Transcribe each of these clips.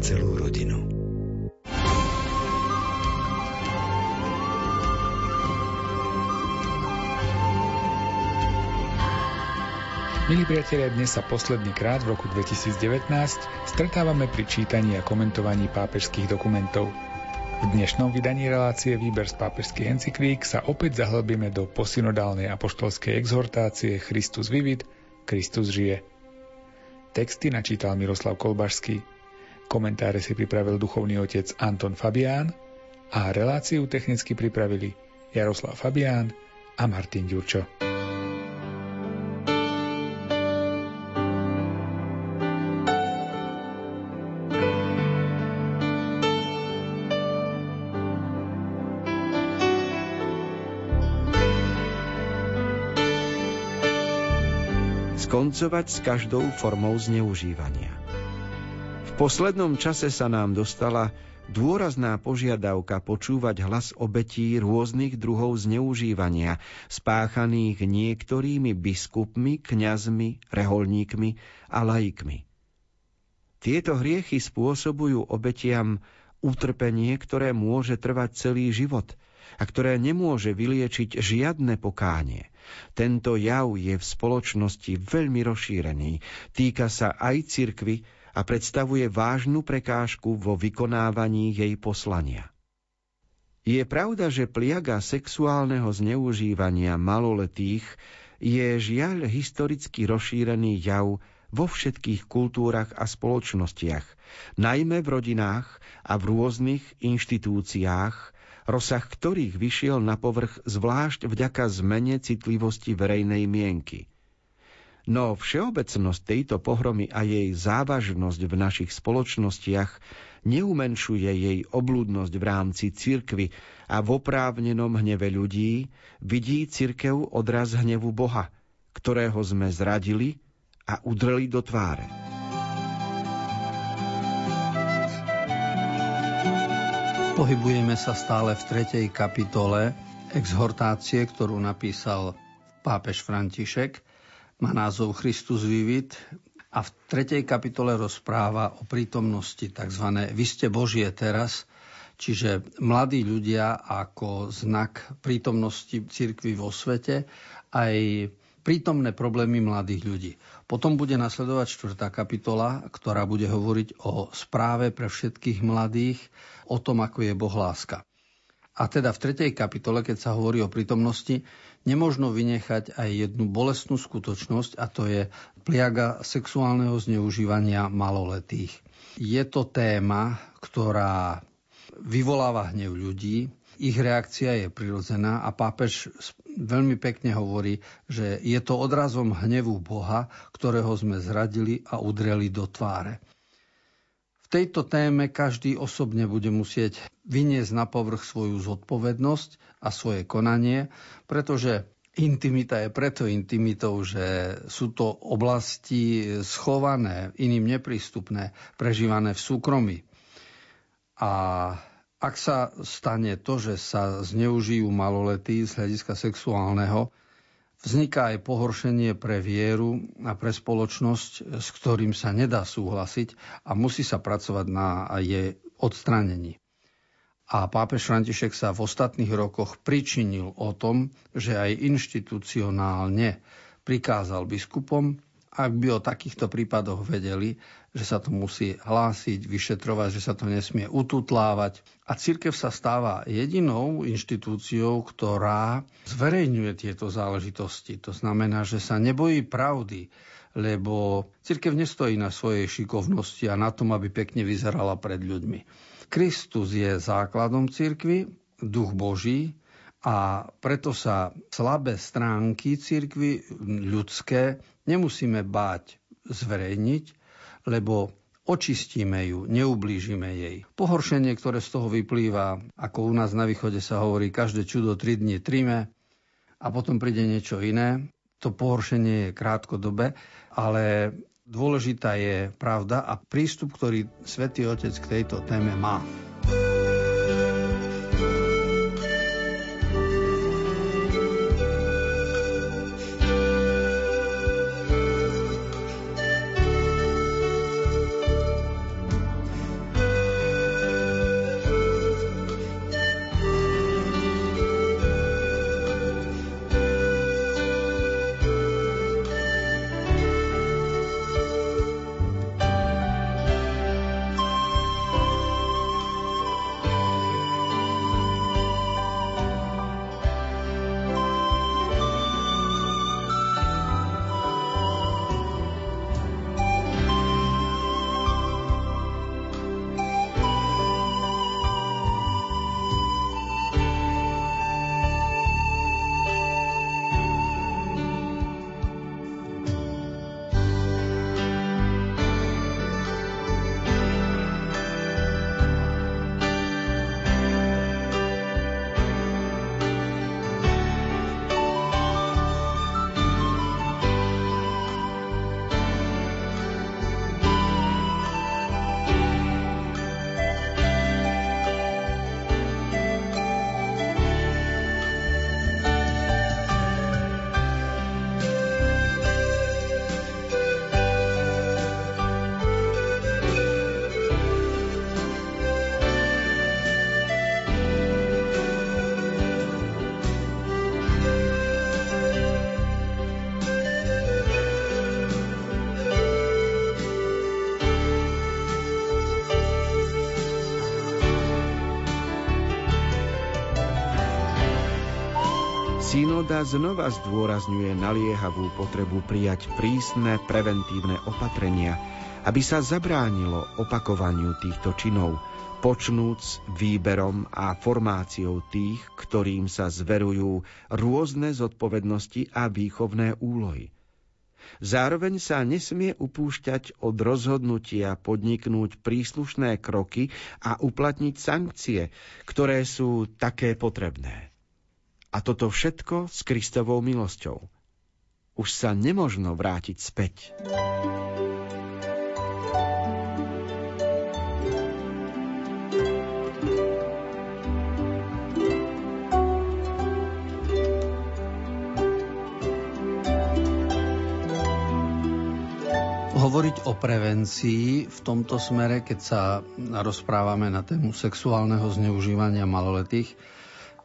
celú rodinu. Milí priatelia, dnes sa posledný krát v roku 2019 stretávame pri čítaní a komentovaní pápežských dokumentov. V dnešnom vydaní relácie Výber z pápežských encyklík sa opäť zahlbíme do posynodálnej apoštolskej exhortácie Christus vivit, Kristus žije. Texty načítal Miroslav Kolbašský, komentáre si pripravil duchovný otec Anton Fabián a reláciu technicky pripravili Jaroslav Fabián a Martin Ďurčo. skoncovať s každou formou zneužívania. Poslednom čase sa nám dostala dôrazná požiadavka počúvať hlas obetí rôznych druhov zneužívania, spáchaných niektorými biskupmi, kňazmi, reholníkmi a laikmi. Tieto hriechy spôsobujú obetiam utrpenie, ktoré môže trvať celý život a ktoré nemôže vyliečiť žiadne pokánie. Tento jav je v spoločnosti veľmi rozšírený, týka sa aj cirkvy a predstavuje vážnu prekážku vo vykonávaní jej poslania. Je pravda, že pliaga sexuálneho zneužívania maloletých je žiaľ historicky rozšírený jav vo všetkých kultúrach a spoločnostiach, najmä v rodinách a v rôznych inštitúciách, rozsah ktorých vyšiel na povrch zvlášť vďaka zmene citlivosti verejnej mienky. No všeobecnosť tejto pohromy a jej závažnosť v našich spoločnostiach neumenšuje jej oblúdnosť v rámci cirkvy a v oprávnenom hneve ľudí vidí cirkev odraz hnevu Boha, ktorého sme zradili a udreli do tváre. Pohybujeme sa stále v tretej kapitole exhortácie, ktorú napísal pápež František. Má názov Christus vivit a v tretej kapitole rozpráva o prítomnosti tzv. Vy ste Božie teraz, čiže mladí ľudia ako znak prítomnosti cirkvy vo svete, aj prítomné problémy mladých ľudí. Potom bude nasledovať štvrtá kapitola, ktorá bude hovoriť o správe pre všetkých mladých, o tom, ako je Boh láska. A teda v tretej kapitole, keď sa hovorí o prítomnosti, nemožno vynechať aj jednu bolestnú skutočnosť a to je pliaga sexuálneho zneužívania maloletých. Je to téma, ktorá vyvoláva hnev ľudí, ich reakcia je prirodzená a pápež veľmi pekne hovorí, že je to odrazom hnevu Boha, ktorého sme zradili a udreli do tváre tejto téme každý osobne bude musieť vyniesť na povrch svoju zodpovednosť a svoje konanie, pretože intimita je preto intimitou, že sú to oblasti schované, iným neprístupné, prežívané v súkromí. A ak sa stane to, že sa zneužijú maloletí z hľadiska sexuálneho, Vzniká aj pohoršenie pre vieru a pre spoločnosť, s ktorým sa nedá súhlasiť a musí sa pracovať na jej odstránení. A pápež František sa v ostatných rokoch pričinil o tom, že aj inštitucionálne prikázal biskupom, ak by o takýchto prípadoch vedeli, že sa to musí hlásiť, vyšetrovať, že sa to nesmie ututlávať. A církev sa stáva jedinou inštitúciou, ktorá zverejňuje tieto záležitosti. To znamená, že sa nebojí pravdy, lebo církev nestojí na svojej šikovnosti a na tom, aby pekne vyzerala pred ľuďmi. Kristus je základom církvy, duch Boží, a preto sa slabé stránky církvy ľudské nemusíme báť zverejniť, lebo očistíme ju, neublížime jej. Pohoršenie, ktoré z toho vyplýva, ako u nás na východe sa hovorí, každé čudo tri dni trime a potom príde niečo iné. To pohoršenie je krátkodobé, ale dôležitá je pravda a prístup, ktorý Svetý Otec k tejto téme má. Synoda znova zdôrazňuje naliehavú potrebu prijať prísne preventívne opatrenia, aby sa zabránilo opakovaniu týchto činov, počnúc výberom a formáciou tých, ktorým sa zverujú rôzne zodpovednosti a výchovné úlohy. Zároveň sa nesmie upúšťať od rozhodnutia podniknúť príslušné kroky a uplatniť sankcie, ktoré sú také potrebné. A toto všetko s Kristovou milosťou. Už sa nemožno vrátiť späť. Hovoriť o prevencii v tomto smere, keď sa rozprávame na tému sexuálneho zneužívania maloletých,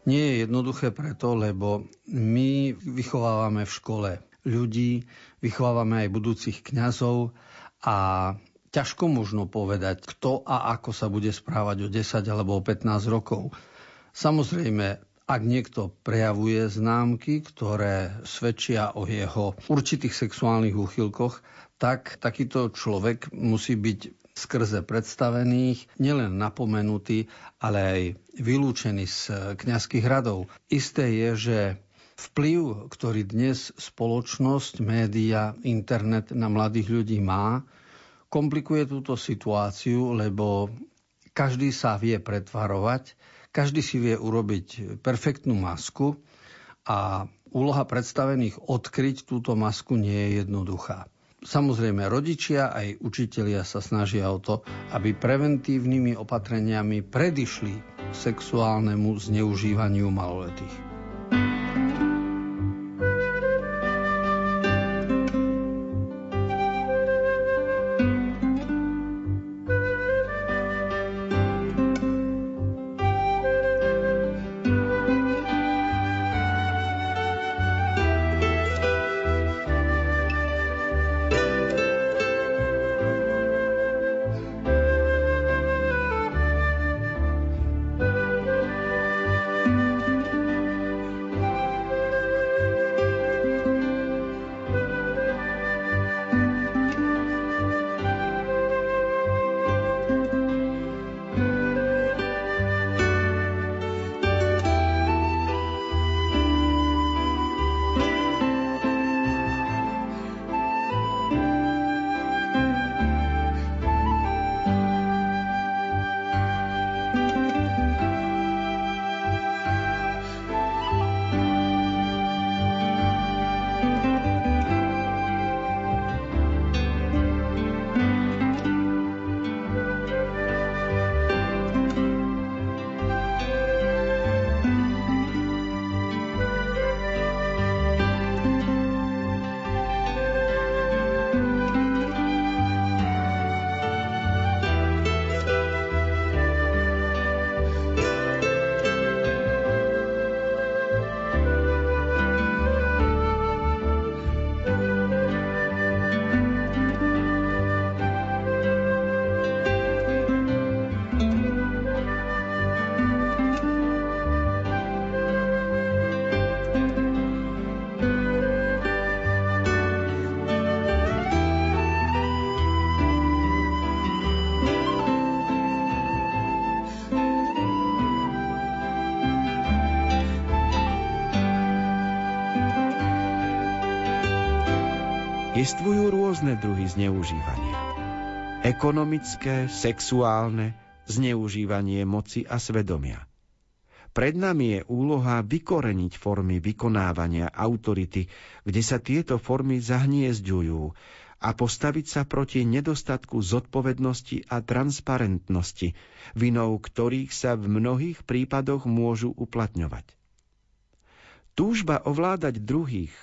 nie je jednoduché preto, lebo my vychovávame v škole ľudí, vychovávame aj budúcich kňazov a ťažko možno povedať, kto a ako sa bude správať o 10 alebo o 15 rokov. Samozrejme, ak niekto prejavuje známky, ktoré svedčia o jeho určitých sexuálnych úchylkoch, tak takýto človek musí byť skrze predstavených, nielen napomenutý, ale aj vylúčený z kňazských radov. Isté je, že vplyv, ktorý dnes spoločnosť, média, internet na mladých ľudí má, komplikuje túto situáciu, lebo každý sa vie pretvarovať, každý si vie urobiť perfektnú masku a úloha predstavených odkryť túto masku nie je jednoduchá. Samozrejme, rodičia aj učitelia sa snažia o to, aby preventívnymi opatreniami predišli sexuálnemu zneužívaniu maloletých. Existujú rôzne druhy zneužívania. Ekonomické, sexuálne, zneužívanie moci a svedomia. Pred nami je úloha vykoreniť formy vykonávania autority, kde sa tieto formy zahniezďujú a postaviť sa proti nedostatku zodpovednosti a transparentnosti, vinou ktorých sa v mnohých prípadoch môžu uplatňovať. Túžba ovládať druhých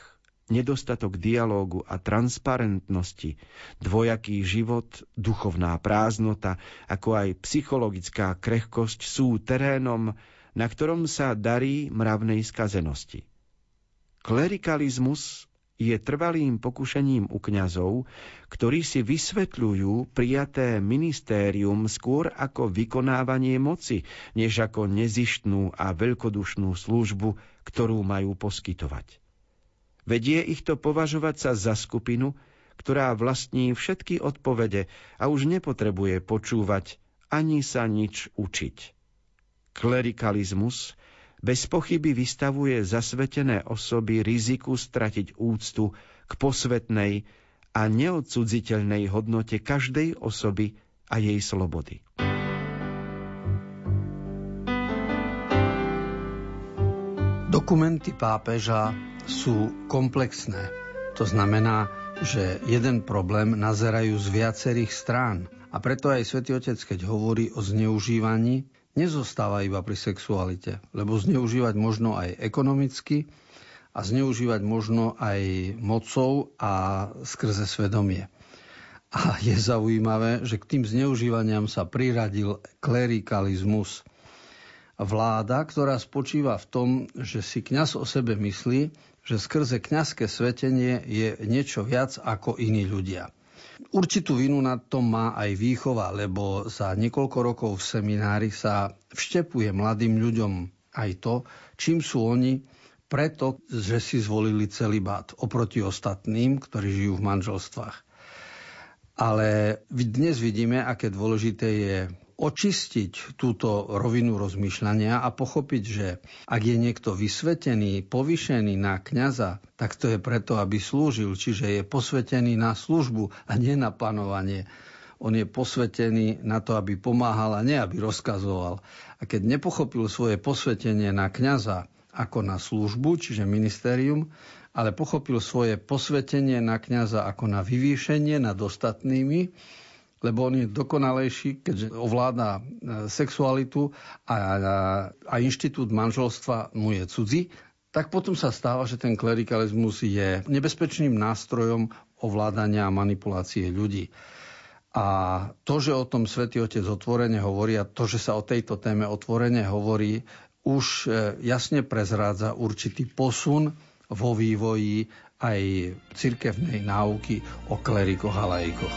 nedostatok dialógu a transparentnosti, dvojaký život, duchovná prázdnota, ako aj psychologická krehkosť sú terénom, na ktorom sa darí mravnej skazenosti. Klerikalizmus je trvalým pokušením u kňazov, ktorí si vysvetľujú prijaté ministérium skôr ako vykonávanie moci, než ako nezištnú a veľkodušnú službu, ktorú majú poskytovať. Vedie ich to považovať sa za skupinu, ktorá vlastní všetky odpovede a už nepotrebuje počúvať ani sa nič učiť. Klerikalizmus bez pochyby vystavuje zasvetené osoby riziku stratiť úctu k posvetnej a neodsudziteľnej hodnote každej osoby a jej slobody. Dokumenty pápeža sú komplexné. To znamená, že jeden problém nazerajú z viacerých strán. A preto aj svätý Otec, keď hovorí o zneužívaní, nezostáva iba pri sexualite, lebo zneužívať možno aj ekonomicky a zneužívať možno aj mocou a skrze svedomie. A je zaujímavé, že k tým zneužívaniam sa priradil klerikalizmus. Vláda, ktorá spočíva v tom, že si kňaz o sebe myslí, že skrze kňazské svetenie je niečo viac ako iní ľudia. Určitú vinu na tom má aj výchova, lebo za niekoľko rokov v seminári sa vštepuje mladým ľuďom aj to, čím sú oni preto, že si zvolili celý bát oproti ostatným, ktorí žijú v manželstvách. Ale dnes vidíme, aké dôležité je očistiť túto rovinu rozmýšľania a pochopiť, že ak je niekto vysvetený, povyšený na kňaza, tak to je preto, aby slúžil, čiže je posvetený na službu a nie na panovanie. On je posvetený na to, aby pomáhal a nie, aby rozkazoval. A keď nepochopil svoje posvetenie na kňaza ako na službu, čiže ministerium, ale pochopil svoje posvetenie na kňaza ako na vyvýšenie nad ostatnými, lebo on je dokonalejší, keďže ovláda e, sexualitu a, a, a inštitút manželstva mu je cudzí, tak potom sa stáva, že ten klerikalizmus je nebezpečným nástrojom ovládania a manipulácie ľudí. A to, že o tom Svetý Otec otvorene hovorí a to, že sa o tejto téme otvorene hovorí, už e, jasne prezrádza určitý posun vo vývoji aj cirkevnej náuky o klerikoch a laikoch.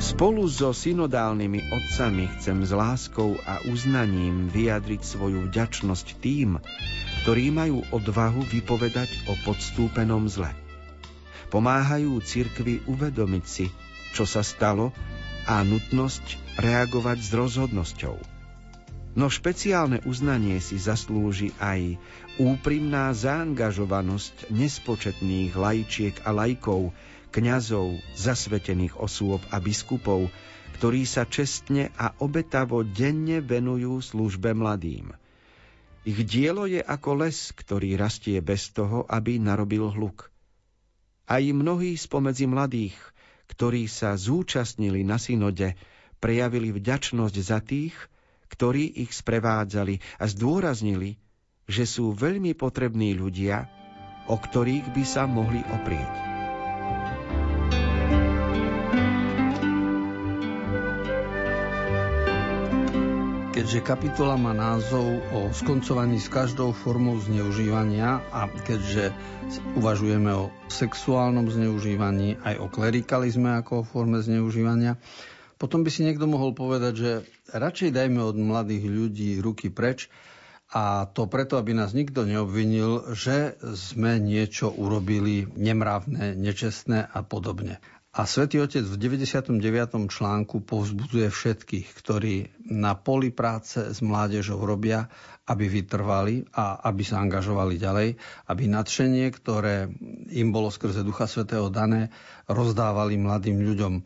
Spolu so synodálnymi otcami chcem s láskou a uznaním vyjadriť svoju vďačnosť tým, ktorí majú odvahu vypovedať o podstúpenom zle. Pomáhajú cirkvi uvedomiť si, čo sa stalo a nutnosť reagovať s rozhodnosťou. No špeciálne uznanie si zaslúži aj úprimná zaangažovanosť nespočetných lajčiek a lajkov, kňazov, zasvetených osôb a biskupov, ktorí sa čestne a obetavo denne venujú službe mladým. Ich dielo je ako les, ktorý rastie bez toho, aby narobil hluk. Aj mnohí spomedzi mladých, ktorí sa zúčastnili na synode, prejavili vďačnosť za tých, ktorí ich sprevádzali a zdôraznili, že sú veľmi potrební ľudia, o ktorých by sa mohli oprieť. Keďže kapitola má názov o skoncovaní s každou formou zneužívania a keďže uvažujeme o sexuálnom zneužívaní aj o klerikalizme ako o forme zneužívania, potom by si niekto mohol povedať, že radšej dajme od mladých ľudí ruky preč a to preto, aby nás nikto neobvinil, že sme niečo urobili nemravné, nečestné a podobne. A svätý Otec v 99. článku povzbudzuje všetkých, ktorí na poli práce s mládežou robia, aby vytrvali a aby sa angažovali ďalej, aby nadšenie, ktoré im bolo skrze Ducha Svetého dané, rozdávali mladým ľuďom.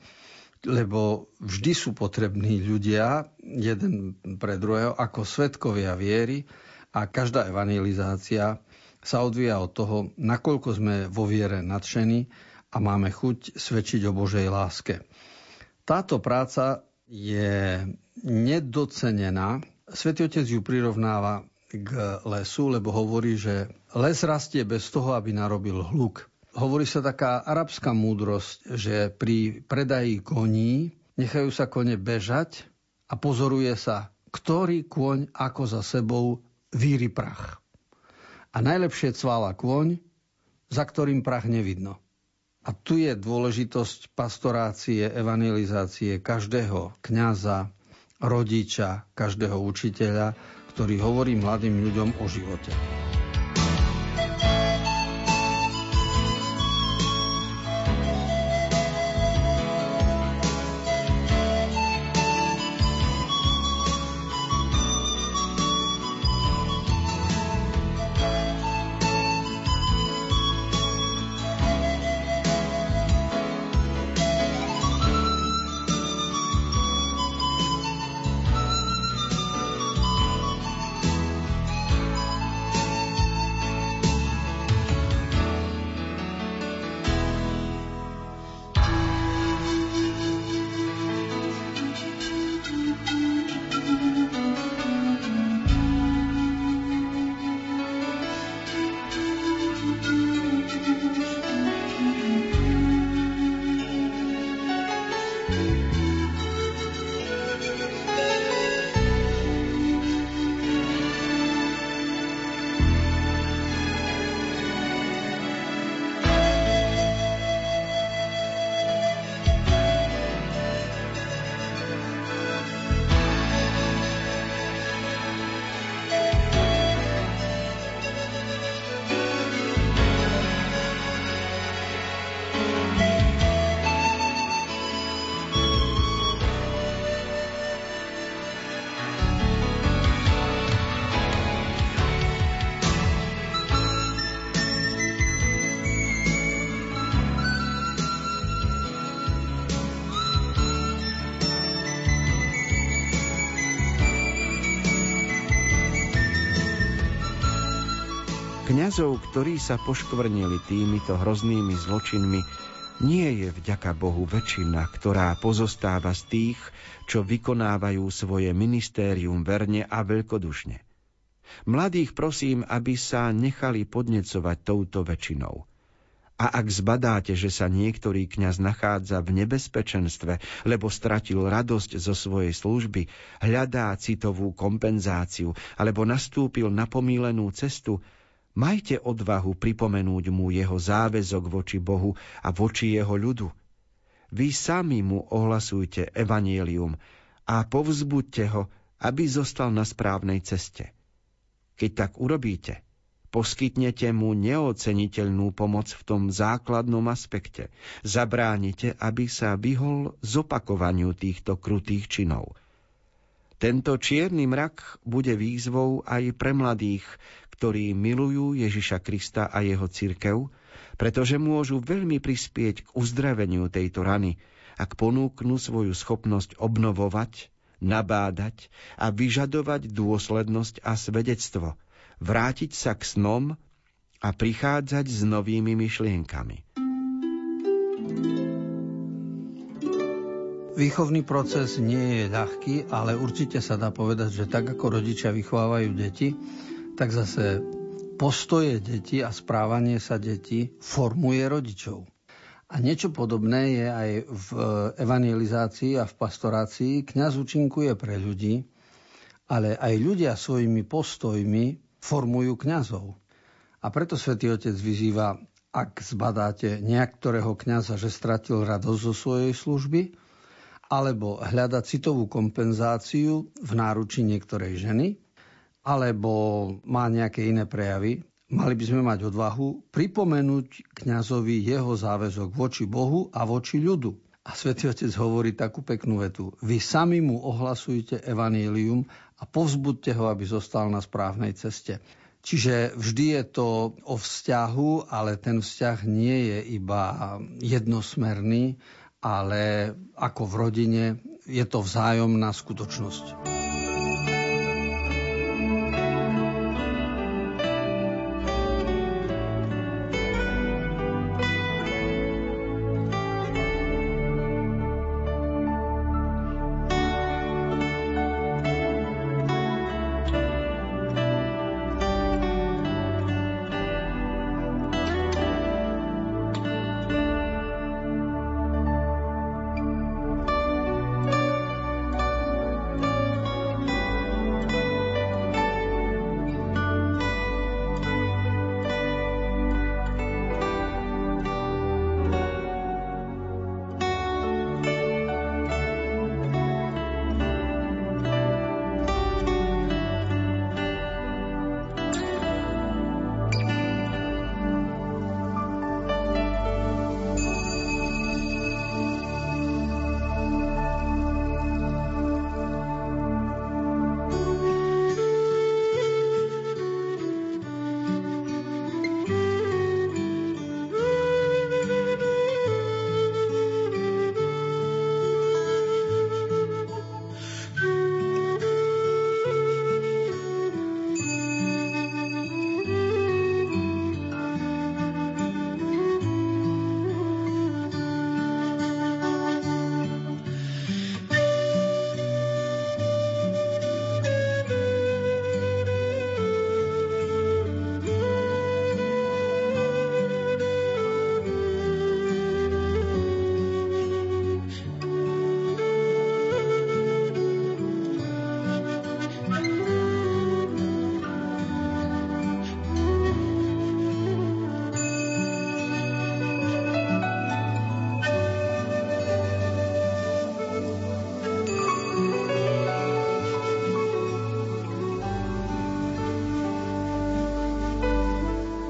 Lebo vždy sú potrební ľudia, jeden pre druhého, ako svetkovia viery a každá evangelizácia sa odvíja od toho, nakoľko sme vo viere nadšení, a máme chuť svedčiť o Božej láske. Táto práca je nedocenená. Svetý Otec ju prirovnáva k lesu, lebo hovorí, že les rastie bez toho, aby narobil hluk. Hovorí sa taká arabská múdrosť, že pri predaji koní nechajú sa kone bežať a pozoruje sa, ktorý kôň ako za sebou víri prach. A najlepšie cvála kôň, za ktorým prach nevidno. A tu je dôležitosť pastorácie, evangelizácie každého kňaza, rodiča, každého učiteľa, ktorý hovorí mladým ľuďom o živote. Kňazov, ktorí sa poškvrnili týmito hroznými zločinmi, nie je vďaka Bohu väčšina, ktorá pozostáva z tých, čo vykonávajú svoje ministérium verne a veľkodušne. Mladých prosím, aby sa nechali podnecovať touto väčšinou. A ak zbadáte, že sa niektorý kňaz nachádza v nebezpečenstve, lebo stratil radosť zo svojej služby, hľadá citovú kompenzáciu alebo nastúpil na pomílenú cestu, Majte odvahu pripomenúť mu jeho záväzok voči Bohu a voči jeho ľudu. Vy sami mu ohlasujte evanielium a povzbuďte ho, aby zostal na správnej ceste. Keď tak urobíte, poskytnete mu neoceniteľnú pomoc v tom základnom aspekte. Zabránite, aby sa vyhol zopakovaniu týchto krutých činov. Tento čierny mrak bude výzvou aj pre mladých, ktorí milujú Ježiša Krista a jeho cirkev pretože môžu veľmi prispieť k uzdraveniu tejto rany, ak ponúknú svoju schopnosť obnovovať, nabádať a vyžadovať dôslednosť a svedectvo, vrátiť sa k snom a prichádzať s novými myšlienkami. Výchovný proces nie je ľahký, ale určite sa dá povedať, že tak ako rodičia vychovávajú deti, tak zase postoje detí a správanie sa detí formuje rodičov. A niečo podobné je aj v evangelizácii a v pastorácii. Kňaz účinkuje pre ľudí, ale aj ľudia svojimi postojmi formujú kňazov. A preto svätý Otec vyzýva, ak zbadáte niektorého kňaza, že stratil radosť zo svojej služby, alebo hľada citovú kompenzáciu v náruči niektorej ženy, alebo má nejaké iné prejavy, mali by sme mať odvahu pripomenúť kňazovi jeho záväzok voči Bohu a voči ľudu. A svätý Otec hovorí takú peknú vetu. Vy sami mu ohlasujte evanílium a povzbudte ho, aby zostal na správnej ceste. Čiže vždy je to o vzťahu, ale ten vzťah nie je iba jednosmerný, ale ako v rodine je to vzájomná skutočnosť.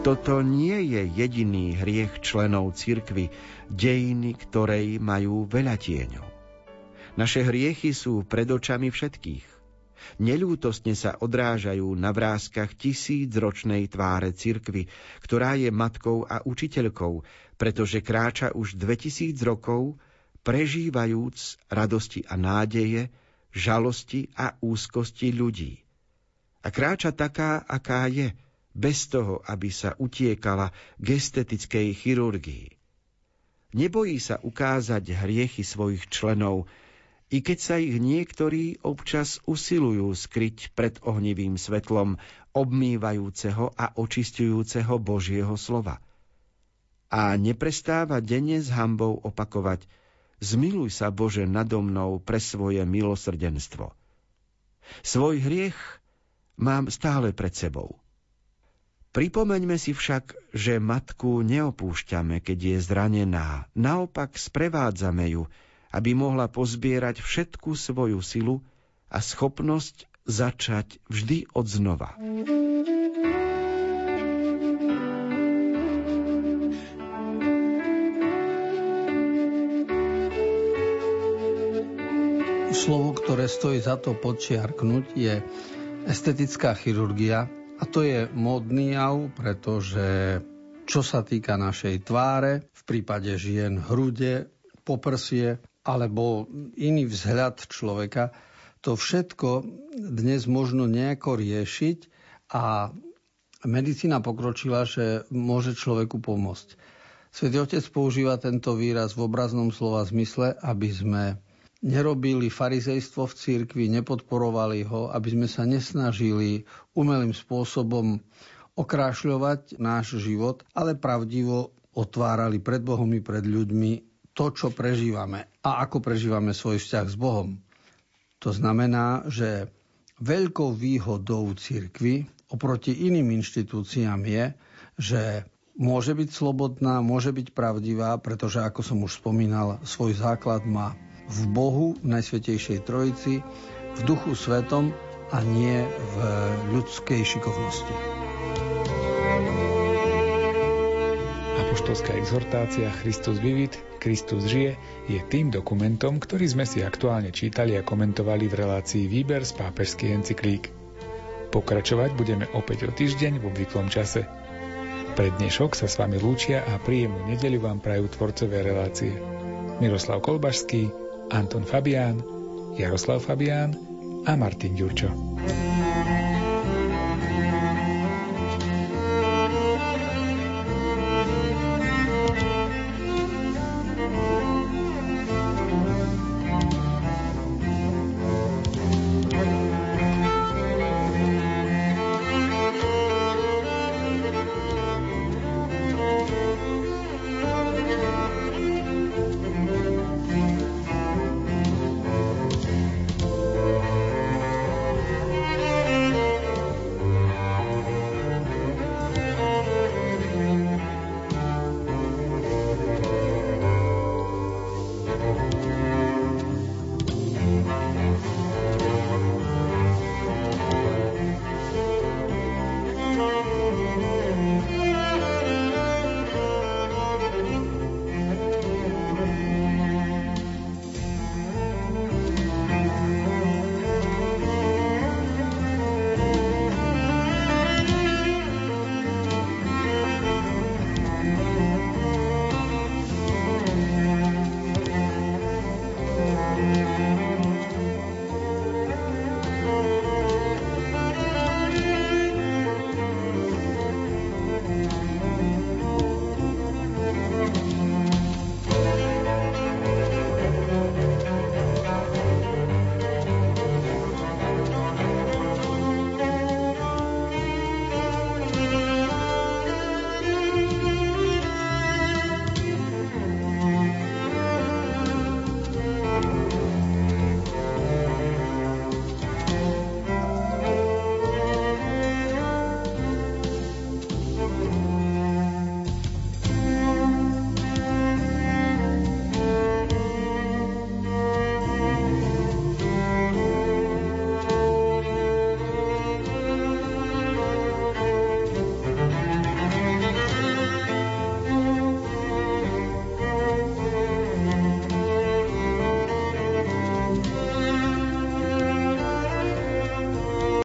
Toto nie je jediný hriech členov cirkvy, dejiny ktorej majú veľa tieňov. Naše hriechy sú pred očami všetkých. Nelútostne sa odrážajú na vrázkach tisícročnej tváre cirkvy, ktorá je matkou a učiteľkou, pretože kráča už 2000 rokov, prežívajúc radosti a nádeje, žalosti a úzkosti ľudí. A kráča taká, aká je – bez toho, aby sa utiekala k estetickej chirurgii. Nebojí sa ukázať hriechy svojich členov, i keď sa ich niektorí občas usilujú skryť pred ohnivým svetlom obmývajúceho a očistujúceho Božieho slova. A neprestáva denne s hambou opakovať Zmiluj sa, Bože, nado mnou pre svoje milosrdenstvo. Svoj hriech mám stále pred sebou. Pripomeňme si však, že matku neopúšťame, keď je zranená. Naopak sprevádzame ju, aby mohla pozbierať všetku svoju silu a schopnosť začať vždy od znova. Slovo, ktoré stojí za to podčiarknúť, je estetická chirurgia, a to je módny jav, pretože čo sa týka našej tváre, v prípade žien hrude, poprsie alebo iný vzhľad človeka, to všetko dnes možno nejako riešiť a medicína pokročila, že môže človeku pomôcť. Svetý Otec používa tento výraz v obraznom slova zmysle, aby sme nerobili farizejstvo v cirkvi, nepodporovali ho, aby sme sa nesnažili umelým spôsobom okrášľovať náš život, ale pravdivo otvárali pred Bohom i pred ľuďmi to, čo prežívame a ako prežívame svoj vzťah s Bohom. To znamená, že veľkou výhodou cirkvy oproti iným inštitúciám je, že môže byť slobodná, môže byť pravdivá, pretože, ako som už spomínal, svoj základ má v Bohu, v Najsvetejšej Trojici, v Duchu Svetom a nie v ľudskej šikovnosti. Apoštolská exhortácia Christus vivit, Kristus žije je tým dokumentom, ktorý sme si aktuálne čítali a komentovali v relácii Výber z pápežských encyklík. Pokračovať budeme opäť o týždeň v obvyklom čase. Pre dnešok sa s vami lúčia a príjemnú nedeľu vám prajú tvorcové relácie. Miroslav Kolbašský, Anton Fabián, Jaroslav Fabián a Martin Ďurčo.